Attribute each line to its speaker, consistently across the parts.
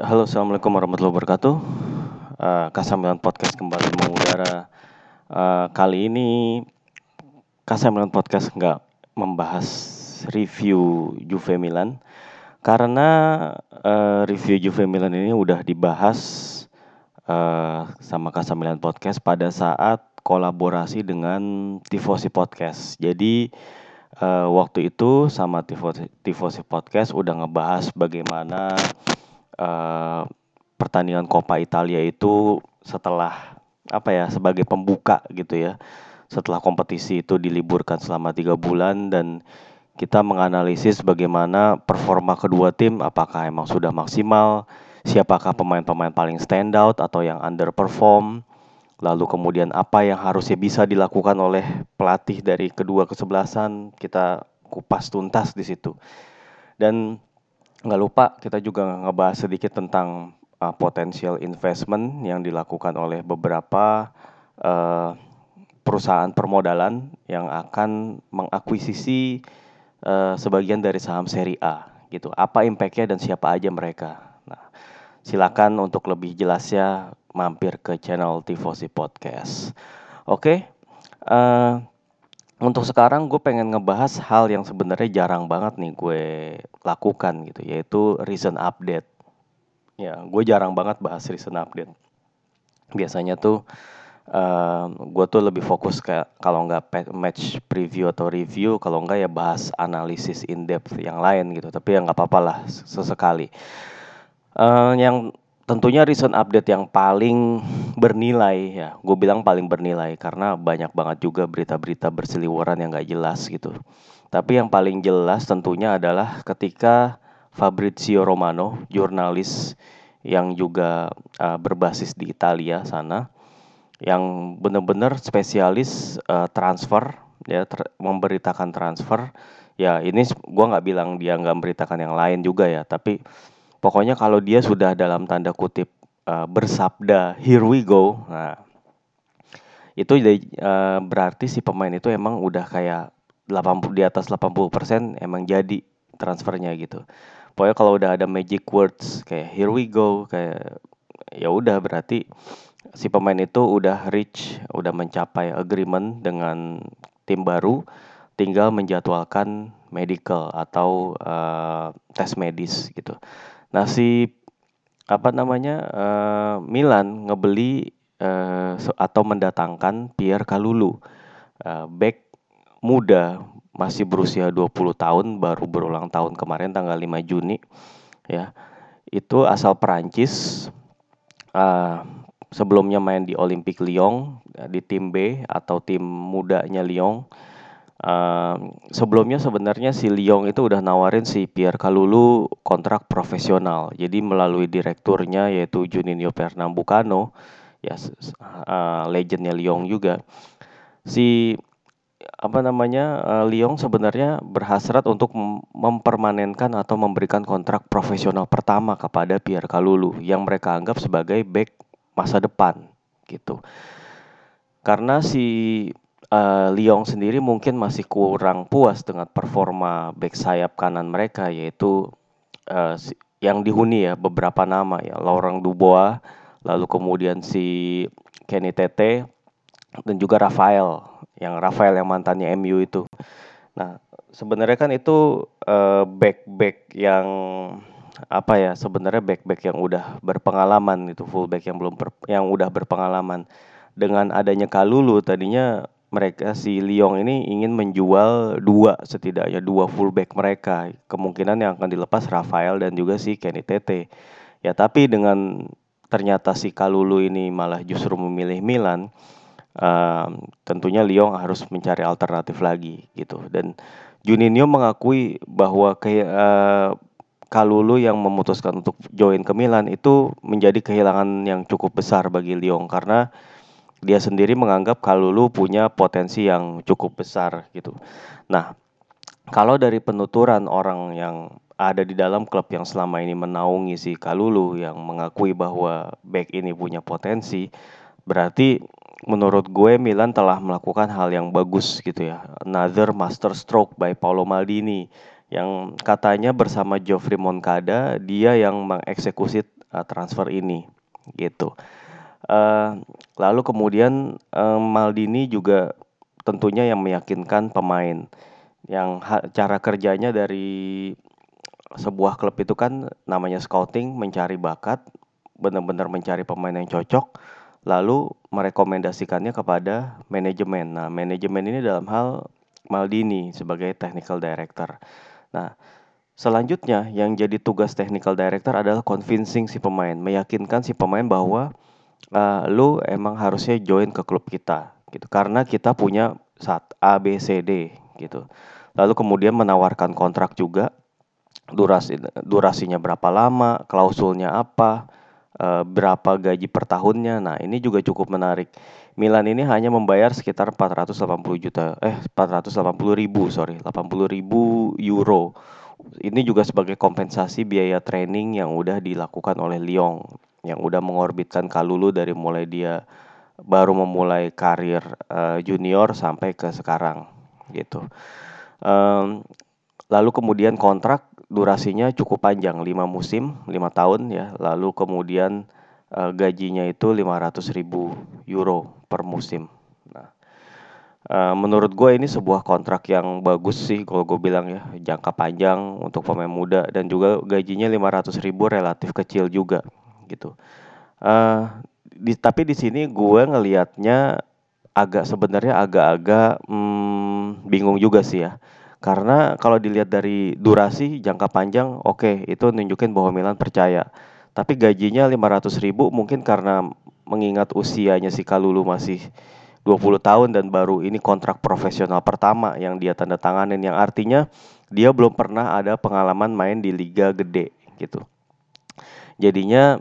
Speaker 1: Halo, assalamualaikum warahmatullahi wabarakatuh. Uh, Kasamilan Podcast kembali mengudara. Uh, kali ini Kasamilan Podcast nggak membahas review Juve Milan karena uh, review Juve Milan ini udah dibahas uh, sama Kasamilan Podcast pada saat kolaborasi dengan Tifosi Podcast. Jadi uh, waktu itu sama Tifosi, Tifosi Podcast udah ngebahas bagaimana uh, pertandingan Coppa Italia itu setelah apa ya sebagai pembuka gitu ya setelah kompetisi itu diliburkan selama tiga bulan dan kita menganalisis bagaimana performa kedua tim apakah emang sudah maksimal siapakah pemain-pemain paling stand out atau yang underperform lalu kemudian apa yang harusnya bisa dilakukan oleh pelatih dari kedua kesebelasan kita kupas tuntas di situ. Dan nggak lupa kita juga ngebahas sedikit tentang uh, potensial investment yang dilakukan oleh beberapa uh, perusahaan permodalan yang akan mengakuisisi uh, sebagian dari saham seri A gitu. Apa impactnya dan siapa aja mereka. Nah, silakan untuk lebih jelasnya mampir ke channel Tifosi Podcast. Oke, okay? uh, untuk sekarang gue pengen ngebahas hal yang sebenarnya jarang banget nih gue lakukan gitu, yaitu recent update. Ya, gue jarang banget bahas recent update. Biasanya tuh uh, gue tuh lebih fokus kayak kalau nggak match preview atau review, kalau nggak ya bahas analisis in depth yang lain gitu. Tapi ya nggak apa-apa lah sesekali. Uh, yang tentunya recent update yang paling bernilai ya. Gue bilang paling bernilai karena banyak banget juga berita-berita berseliweran yang gak jelas gitu. Tapi yang paling jelas tentunya adalah ketika Fabrizio Romano jurnalis yang juga uh, berbasis di Italia sana yang benar-benar spesialis uh, transfer ya ter memberitakan transfer ya ini gue nggak bilang dia nggak memberitakan yang lain juga ya tapi Pokoknya kalau dia sudah dalam tanda kutip uh, bersabda here we go. Nah, itu uh, berarti si pemain itu emang udah kayak 80 di atas 80% emang jadi transfernya gitu. Pokoknya kalau udah ada magic words kayak here we go kayak ya udah berarti si pemain itu udah reach, udah mencapai agreement dengan tim baru, tinggal menjadwalkan medical atau uh, tes medis gitu. Si apa namanya uh, Milan ngebeli uh, atau mendatangkan Pierre Kalulu, uh, back muda masih berusia 20 tahun baru berulang tahun kemarin tanggal 5 Juni ya. Itu asal Perancis uh, sebelumnya main di Olympique Lyon di tim B atau tim mudanya Lyon Uh, sebelumnya sebenarnya si Lyon itu udah nawarin si Pierre Kalulu kontrak profesional. Jadi melalui direkturnya yaitu Juninho Pernambucano, ya uh, legendnya Lyon juga. Si apa namanya uh, Lyon sebenarnya berhasrat untuk mempermanenkan atau memberikan kontrak profesional pertama kepada Pierre Kalulu yang mereka anggap sebagai back masa depan gitu. Karena si uh, Lyon sendiri mungkin masih kurang puas dengan performa back sayap kanan mereka yaitu uh, yang dihuni ya beberapa nama ya Laurent Dubois, lalu kemudian si Kenny Tete dan juga Rafael yang Rafael yang mantannya MU itu. Nah, sebenarnya kan itu uh, back-back yang apa ya sebenarnya back-back yang udah berpengalaman itu fullback yang belum ber, yang udah berpengalaman dengan adanya Kalulu tadinya mereka si Lyon ini ingin menjual dua setidaknya dua fullback mereka. Kemungkinan yang akan dilepas Rafael dan juga si Kenny Tete. Ya tapi dengan ternyata si Kalulu ini malah justru memilih Milan uh, tentunya Lyon harus mencari alternatif lagi gitu. Dan Juninho mengakui bahwa kayak uh, Kalulu yang memutuskan untuk join ke Milan itu menjadi kehilangan yang cukup besar bagi Lyon. Karena dia sendiri menganggap Kalulu punya potensi yang cukup besar gitu. Nah, kalau dari penuturan orang yang ada di dalam klub yang selama ini menaungi si Kalulu yang mengakui bahwa back ini punya potensi, berarti menurut gue Milan telah melakukan hal yang bagus gitu ya. Another master stroke by Paolo Maldini yang katanya bersama Geoffrey Moncada dia yang mengeksekusi uh, transfer ini gitu. Uh, lalu kemudian uh, Maldini juga tentunya yang meyakinkan pemain yang cara kerjanya dari sebuah klub itu kan namanya scouting, mencari bakat, benar-benar mencari pemain yang cocok, lalu merekomendasikannya kepada manajemen. Nah, manajemen ini dalam hal Maldini sebagai technical director. Nah, selanjutnya yang jadi tugas technical director adalah convincing si pemain, meyakinkan si pemain bahwa uh, lu emang harusnya join ke klub kita gitu. Karena kita punya saat A B C D gitu. Lalu kemudian menawarkan kontrak juga durasi durasinya berapa lama, klausulnya apa, e, berapa gaji per tahunnya. Nah, ini juga cukup menarik. Milan ini hanya membayar sekitar 480 juta, eh 480 ribu, sorry, 80 ribu euro. Ini juga sebagai kompensasi biaya training yang udah dilakukan oleh Lyon, yang udah mengorbitkan Kalulu dari mulai dia baru memulai karir uh, junior sampai ke sekarang, gitu. Um, lalu kemudian kontrak durasinya cukup panjang, 5 musim, 5 tahun ya. Lalu kemudian uh, gajinya itu 500 ribu euro per musim. Nah, uh, menurut gue ini sebuah kontrak yang bagus sih kalau gue bilang ya, jangka panjang untuk pemain muda dan juga gajinya 500 ribu relatif kecil juga gitu. Uh, di, tapi di sini gue ngelihatnya agak sebenarnya agak-agak hmm, bingung juga sih ya karena kalau dilihat dari durasi jangka panjang, oke okay, itu nunjukin bahwa Milan percaya. Tapi gajinya 500 ribu mungkin karena mengingat usianya si Kalulu masih 20 tahun dan baru ini kontrak profesional pertama yang dia tanda tanganin yang artinya dia belum pernah ada pengalaman main di liga gede gitu. Jadinya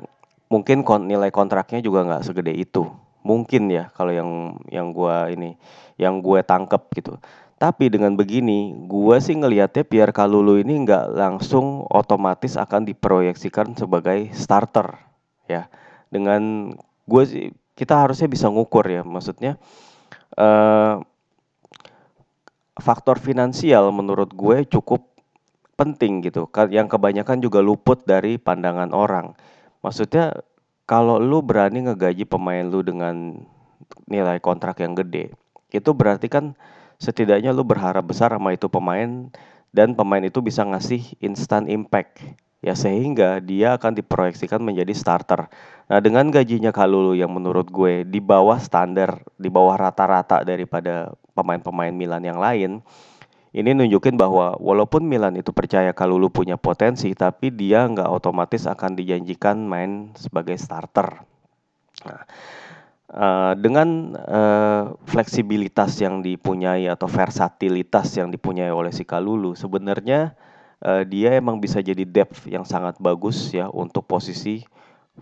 Speaker 1: mungkin nilai kontraknya juga nggak segede itu. Mungkin ya kalau yang yang gua ini yang gue tangkep gitu. Tapi dengan begini, gue sih ngelihatnya Pierre Kalulu ini nggak langsung otomatis akan diproyeksikan sebagai starter ya. Dengan gue sih kita harusnya bisa ngukur ya, maksudnya uh, faktor finansial menurut gue cukup penting gitu. Yang kebanyakan juga luput dari pandangan orang. Maksudnya kalau lu berani ngegaji pemain lu dengan nilai kontrak yang gede, itu berarti kan setidaknya lu berharap besar sama itu pemain dan pemain itu bisa ngasih instant impact ya sehingga dia akan diproyeksikan menjadi starter. Nah dengan gajinya Kalulu yang menurut gue di bawah standar, di bawah rata-rata daripada pemain-pemain Milan yang lain, ini nunjukin bahwa walaupun Milan itu percaya Kalulu punya potensi, tapi dia nggak otomatis akan dijanjikan main sebagai starter. Nah, Uh, dengan uh, fleksibilitas yang dipunyai atau versatilitas yang dipunyai oleh si Kalulu, sebenarnya uh, dia emang bisa jadi depth yang sangat bagus ya untuk posisi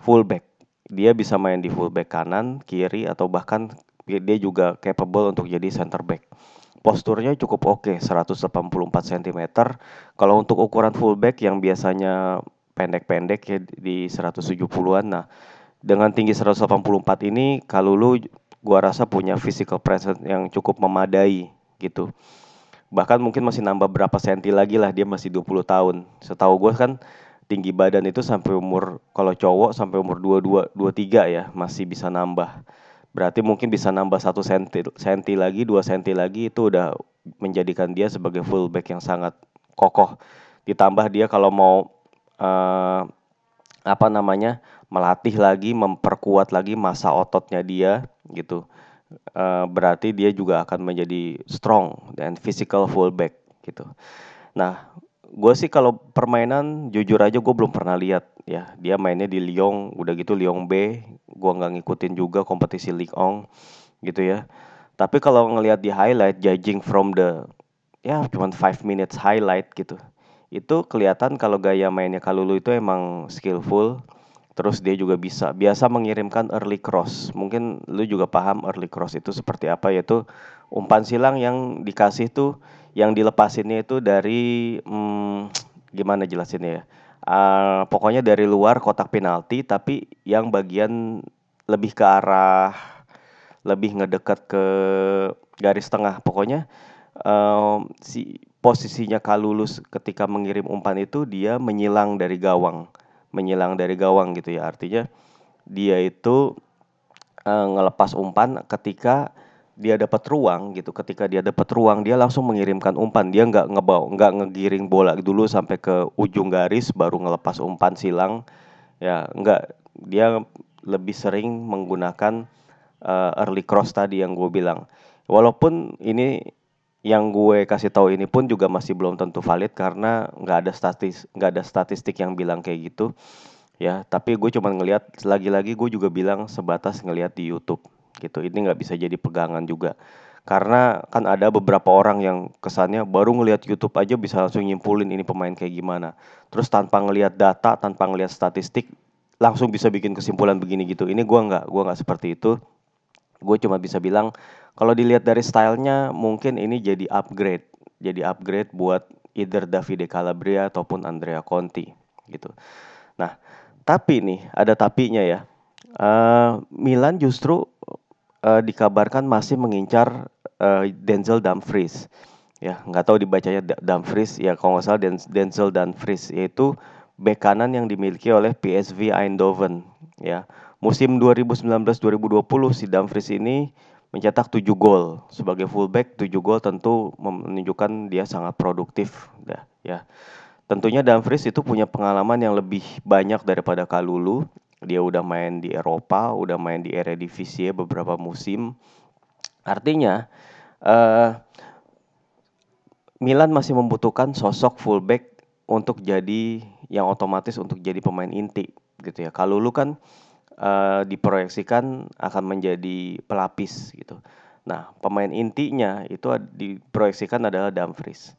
Speaker 1: fullback. Dia bisa main di fullback kanan, kiri atau bahkan dia juga capable untuk jadi center back. Posturnya cukup oke, okay, 184 cm. Kalau untuk ukuran fullback yang biasanya pendek-pendek ya di 170-an, nah dengan tinggi 184 ini Kalulu gua rasa punya physical presence yang cukup memadai gitu. Bahkan mungkin masih nambah berapa senti lagi lah dia masih 20 tahun. Setahu gue kan tinggi badan itu sampai umur kalau cowok sampai umur 22 23 ya masih bisa nambah. Berarti mungkin bisa nambah satu senti, senti lagi, dua senti lagi itu udah menjadikan dia sebagai fullback yang sangat kokoh. Ditambah dia kalau mau uh, apa namanya melatih lagi, memperkuat lagi masa ototnya dia gitu. Uh, berarti dia juga akan menjadi strong dan physical fullback gitu. Nah, gue sih kalau permainan jujur aja gue belum pernah lihat ya. Dia mainnya di Lyon, udah gitu Lyon B, gue nggak ngikutin juga kompetisi Ligue 1 gitu ya. Tapi kalau ngelihat di highlight, judging from the ya cuma 5 minutes highlight gitu, itu kelihatan kalau gaya mainnya Kalulu itu emang skillful Terus dia juga bisa biasa mengirimkan early cross. Mungkin lu juga paham early cross itu seperti apa yaitu umpan silang yang dikasih tuh yang dilepasinnya itu dari hmm, gimana jelasinnya ya. Uh, pokoknya dari luar kotak penalti tapi yang bagian lebih ke arah lebih ngedekat ke garis tengah. Pokoknya uh, si posisinya Kalulus ketika mengirim umpan itu dia menyilang dari gawang menyilang dari gawang gitu ya. Artinya dia itu uh, ngelepas umpan ketika dia dapat ruang gitu. Ketika dia dapat ruang dia langsung mengirimkan umpan. Dia nggak ngebawa nggak ngegiring bola dulu sampai ke ujung garis baru ngelepas umpan silang. Ya nggak. Dia lebih sering menggunakan uh, early cross tadi yang gue bilang. Walaupun ini yang gue kasih tahu ini pun juga masih belum tentu valid karena nggak ada statis nggak ada statistik yang bilang kayak gitu. Ya tapi gue cuma ngelihat lagi-lagi gue juga bilang sebatas ngelihat di YouTube gitu. Ini nggak bisa jadi pegangan juga. Karena kan ada beberapa orang yang kesannya baru ngelihat YouTube aja bisa langsung nyimpulin ini pemain kayak gimana. Terus tanpa ngelihat data tanpa ngelihat statistik langsung bisa bikin kesimpulan begini gitu. Ini gue nggak gue nggak seperti itu. Gue cuma bisa bilang kalau dilihat dari stylenya mungkin ini jadi upgrade. Jadi upgrade buat either Davide Calabria ataupun Andrea Conti gitu. Nah tapi nih ada tapinya ya. Uh, Milan justru uh, dikabarkan masih mengincar uh, Denzel Dumfries. Ya, nggak tahu dibacanya Dumfries, ya kalau nggak salah Denzel Dumfries yaitu bek kanan yang dimiliki oleh PSV Eindhoven. Ya, musim 2019-2020 si Dumfries ini mencetak 7 gol sebagai fullback 7 gol tentu menunjukkan dia sangat produktif ya, ya. Tentunya Dumfries itu punya pengalaman yang lebih banyak daripada Kalulu dia udah main di Eropa, udah main di Eredivisie beberapa musim. Artinya uh, Milan masih membutuhkan sosok fullback untuk jadi yang otomatis untuk jadi pemain inti gitu ya. Kalau lu kan uh, diproyeksikan akan menjadi pelapis gitu. Nah, pemain intinya itu diproyeksikan adalah Dumfries.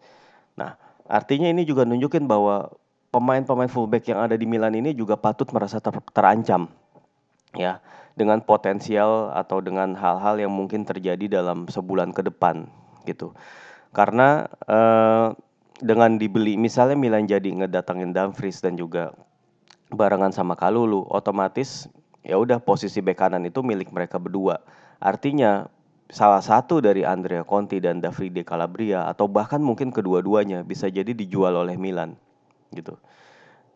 Speaker 1: Nah, artinya ini juga nunjukin bahwa pemain-pemain fullback yang ada di Milan ini juga patut merasa ter terancam ya dengan potensial atau dengan hal-hal yang mungkin terjadi dalam sebulan ke depan gitu. Karena eh, dengan dibeli misalnya Milan jadi ngedatangin Dumfries dan juga barengan sama Kalulu, otomatis ya udah posisi bek kanan itu milik mereka berdua. Artinya salah satu dari Andrea Conti dan Davide Calabria atau bahkan mungkin kedua-duanya bisa jadi dijual oleh Milan gitu.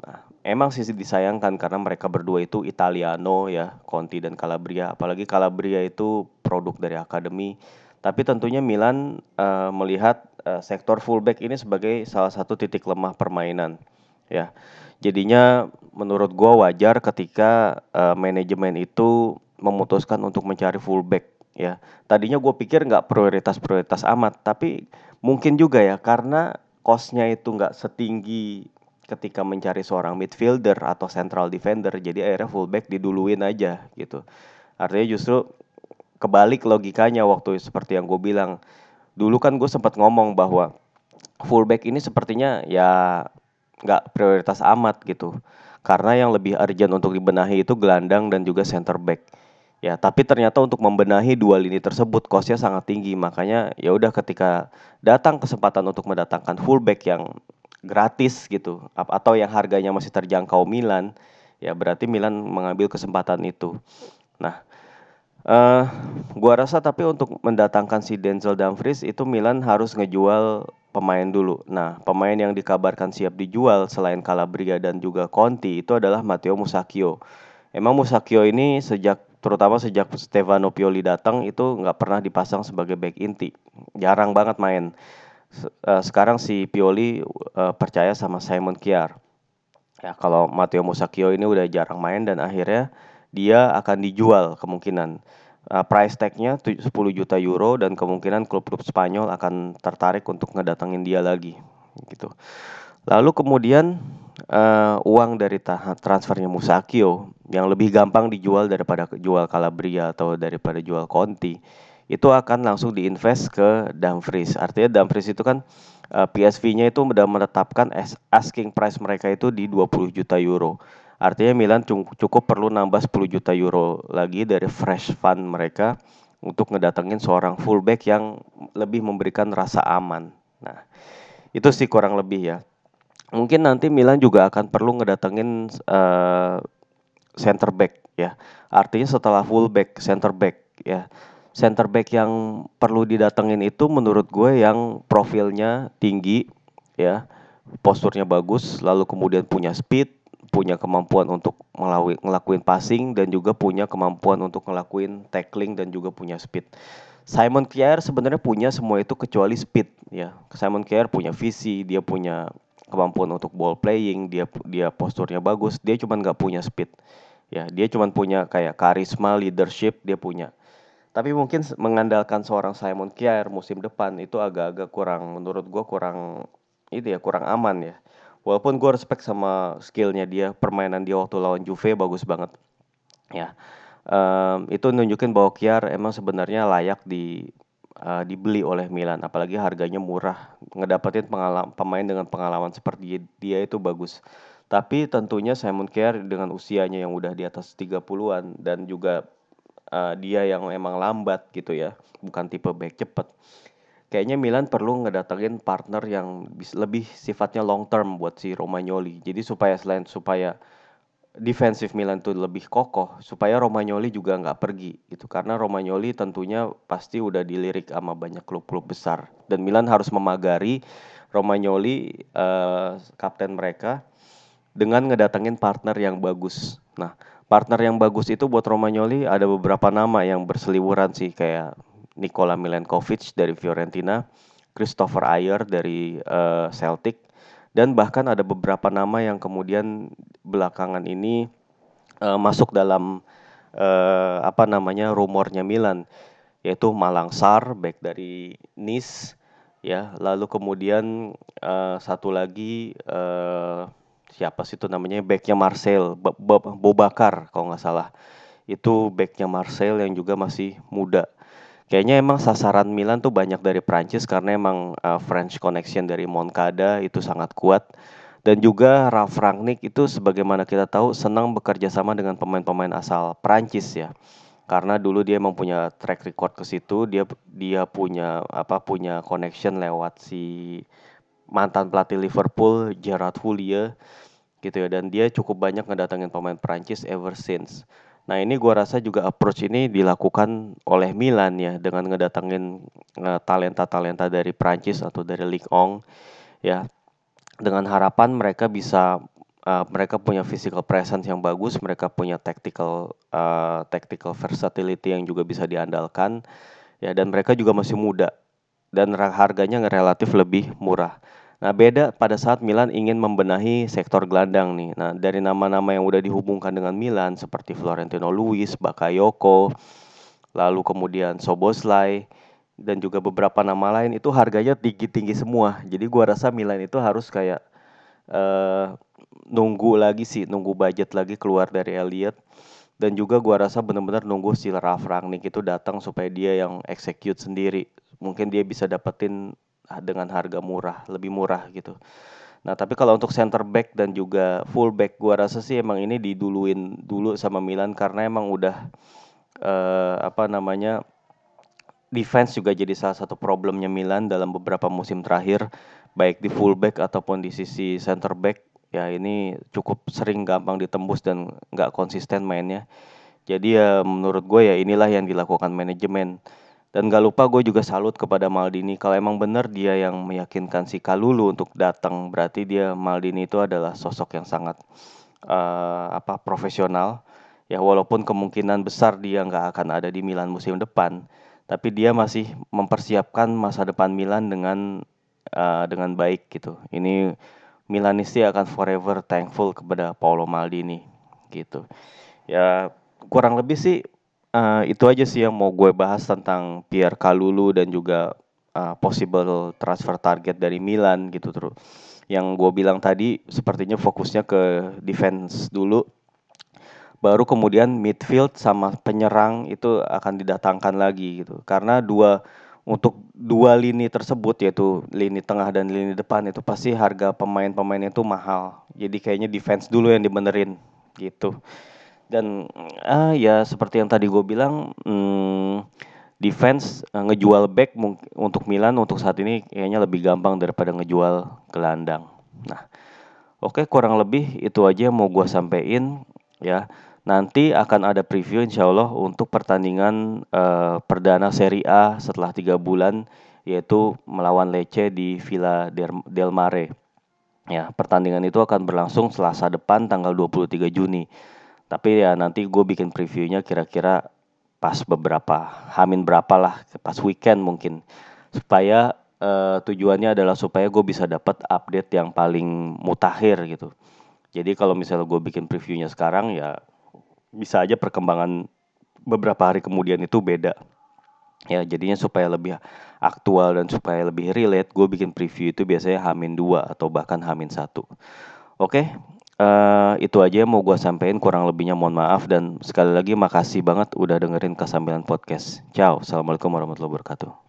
Speaker 1: Nah, emang sih disayangkan karena mereka berdua itu Italiano ya, Conti dan Calabria. Apalagi Calabria itu produk dari akademi. Tapi tentunya Milan uh, melihat uh, sektor fullback ini sebagai salah satu titik lemah permainan. Ya, jadinya menurut gua wajar ketika uh, manajemen itu memutuskan untuk mencari fullback. Ya, tadinya gue pikir nggak prioritas-prioritas amat, tapi mungkin juga ya karena kosnya itu nggak setinggi ketika mencari seorang midfielder atau central defender jadi akhirnya fullback diduluin aja gitu. Artinya justru kebalik logikanya waktu seperti yang gue bilang. Dulu kan gue sempat ngomong bahwa fullback ini sepertinya ya nggak prioritas amat gitu. Karena yang lebih urgent untuk dibenahi itu gelandang dan juga center back. Ya tapi ternyata untuk membenahi dua lini tersebut costnya sangat tinggi. Makanya ya udah ketika datang kesempatan untuk mendatangkan fullback yang gratis gitu. Atau yang harganya masih terjangkau Milan ya berarti Milan mengambil kesempatan itu. Nah uh, gua rasa tapi untuk mendatangkan si Denzel Dumfries itu Milan harus ngejual pemain dulu. Nah pemain yang dikabarkan siap dijual selain Calabria dan juga Conti itu adalah Matteo Musacchio. Emang Musacchio ini sejak terutama sejak Stefano Pioli datang itu nggak pernah dipasang sebagai back inti. Jarang banget main uh, sekarang si Pioli uh, percaya sama Simon Kiar. Ya, kalau Matteo Musacchio ini udah jarang main dan akhirnya dia akan dijual kemungkinan. Uh, price tagnya 10 juta euro dan kemungkinan klub-klub Spanyol akan tertarik untuk ngedatengin dia lagi gitu. Lalu kemudian uh, uang dari transfernya Musakio yang lebih gampang dijual daripada jual Calabria atau daripada jual Conti itu akan langsung diinvest ke Dumfries. Artinya Dumfries itu kan eh, PSV-nya itu sudah menetapkan asking price mereka itu di 20 juta euro. Artinya Milan cukup perlu nambah 10 juta euro lagi dari fresh fund mereka untuk ngedatengin seorang fullback yang lebih memberikan rasa aman. Nah, itu sih kurang lebih ya. Mungkin nanti Milan juga akan perlu ngedatengin uh, center back ya. Artinya setelah fullback, center back ya center back yang perlu didatengin itu menurut gue yang profilnya tinggi ya posturnya bagus lalu kemudian punya speed punya kemampuan untuk ngelakuin, ngelakuin passing dan juga punya kemampuan untuk ngelakuin tackling dan juga punya speed. Simon Kjaer sebenarnya punya semua itu kecuali speed ya. Simon Kjaer punya visi, dia punya kemampuan untuk ball playing, dia dia posturnya bagus, dia cuma nggak punya speed. Ya, dia cuma punya kayak karisma, leadership, dia punya. Tapi mungkin mengandalkan seorang Simon Kjaer musim depan itu agak-agak kurang menurut gue kurang itu ya kurang aman ya. Walaupun gue respect sama skillnya dia, permainan dia waktu lawan Juve bagus banget. Ya, um, itu nunjukin bahwa Kjaer emang sebenarnya layak di uh, dibeli oleh Milan, apalagi harganya murah. Ngedapetin pengalaman pemain dengan pengalaman seperti dia itu bagus. Tapi tentunya Simon Kjaer dengan usianya yang udah di atas 30-an dan juga uh, dia yang emang lambat gitu ya, bukan tipe back cepet. Kayaknya Milan perlu ngedatengin partner yang lebih sifatnya long term buat si Romagnoli. Jadi supaya selain supaya defensif Milan tuh lebih kokoh, supaya Romagnoli juga nggak pergi gitu. Karena Romagnoli tentunya pasti udah dilirik sama banyak klub-klub besar. Dan Milan harus memagari Romagnoli uh, kapten mereka dengan ngedatengin partner yang bagus. Nah, partner yang bagus itu buat Romagnoli ada beberapa nama yang berseliweran sih kayak Nikola Milenkovic dari Fiorentina, Christopher Ayer dari uh, Celtic dan bahkan ada beberapa nama yang kemudian belakangan ini uh, masuk dalam uh, apa namanya rumornya Milan yaitu Malang Sar back dari Nice ya. Lalu kemudian uh, satu lagi uh, siapa sih itu namanya? Backnya Marcel Bobakar kalau nggak salah. Itu backnya Marcel yang juga masih muda. Kayaknya emang sasaran Milan tuh banyak dari Prancis karena emang uh, French connection dari Moncada itu sangat kuat. Dan juga Ralf Rangnick itu sebagaimana kita tahu senang bekerja sama dengan pemain-pemain asal Prancis ya. Karena dulu dia emang punya track record ke situ dia dia punya apa punya connection lewat si mantan pelatih Liverpool Gerard Houllier gitu ya dan dia cukup banyak ngedatengin pemain Prancis ever since. Nah ini gua rasa juga approach ini dilakukan oleh Milan ya dengan ngedatengin uh, talenta-talenta dari Prancis atau dari Ligue 1 ya dengan harapan mereka bisa uh, mereka punya physical presence yang bagus, mereka punya tactical uh, tactical versatility yang juga bisa diandalkan ya dan mereka juga masih muda dan harganya relatif lebih murah. Nah, beda pada saat Milan ingin membenahi sektor gelandang nih. Nah, dari nama-nama yang udah dihubungkan dengan Milan seperti Florentino Luis, Bakayoko, lalu kemudian Soboslai dan juga beberapa nama lain itu harganya tinggi-tinggi semua. Jadi gua rasa Milan itu harus kayak uh, nunggu lagi sih, nunggu budget lagi keluar dari Elliot dan juga gua rasa benar-benar nunggu si Ralf Rangnick itu datang supaya dia yang execute sendiri. Mungkin dia bisa dapetin dengan harga murah, lebih murah gitu. Nah, tapi kalau untuk center back dan juga full back gua rasa sih emang ini diduluin dulu sama Milan karena emang udah uh, apa namanya defense juga jadi salah satu problemnya Milan dalam beberapa musim terakhir baik di full back ataupun di sisi center back ya ini cukup sering gampang ditembus dan nggak konsisten mainnya. Jadi ya menurut gue ya inilah yang dilakukan manajemen. Dan gak lupa gue juga salut kepada Maldini. Kalau emang bener dia yang meyakinkan si Kalulu untuk datang, berarti dia Maldini itu adalah sosok yang sangat uh, apa profesional. Ya walaupun kemungkinan besar dia nggak akan ada di Milan musim depan, tapi dia masih mempersiapkan masa depan Milan dengan uh, dengan baik gitu. Ini Milanisti akan forever thankful kepada Paolo Maldini gitu. Ya kurang lebih sih uh, itu aja sih yang mau gue bahas tentang Pierre Kalulu dan juga uh, possible transfer target dari Milan gitu terus. Yang gue bilang tadi sepertinya fokusnya ke defense dulu. Baru kemudian midfield sama penyerang itu akan didatangkan lagi gitu. Karena dua untuk dua lini tersebut yaitu lini tengah dan lini depan itu pasti harga pemain-pemain itu mahal. Jadi kayaknya defense dulu yang dibenerin gitu. Dan ah ya seperti yang tadi gue bilang, hmm, defense uh, ngejual back untuk Milan untuk saat ini kayaknya lebih gampang daripada ngejual gelandang. Nah, oke kurang lebih itu aja yang mau gue sampein ya. Nanti akan ada preview insya Allah untuk pertandingan uh, perdana Serie A setelah tiga bulan yaitu melawan Lecce di Villa Del Mare. Ya, pertandingan itu akan berlangsung Selasa depan tanggal 23 Juni. Tapi ya nanti gue bikin previewnya kira-kira pas beberapa hamin berapa lah pas weekend mungkin supaya uh, tujuannya adalah supaya gue bisa dapat update yang paling mutakhir gitu. Jadi kalau misalnya gue bikin previewnya sekarang ya bisa aja perkembangan beberapa hari kemudian itu beda. Ya jadinya supaya lebih aktual dan supaya lebih relate, gue bikin preview itu biasanya Hamin 2 atau bahkan Hamin 1. Oke, uh, itu aja yang mau gue sampaikan kurang lebihnya mohon maaf dan sekali lagi makasih banget udah dengerin Kesambilan Podcast. Ciao, Assalamualaikum warahmatullahi wabarakatuh.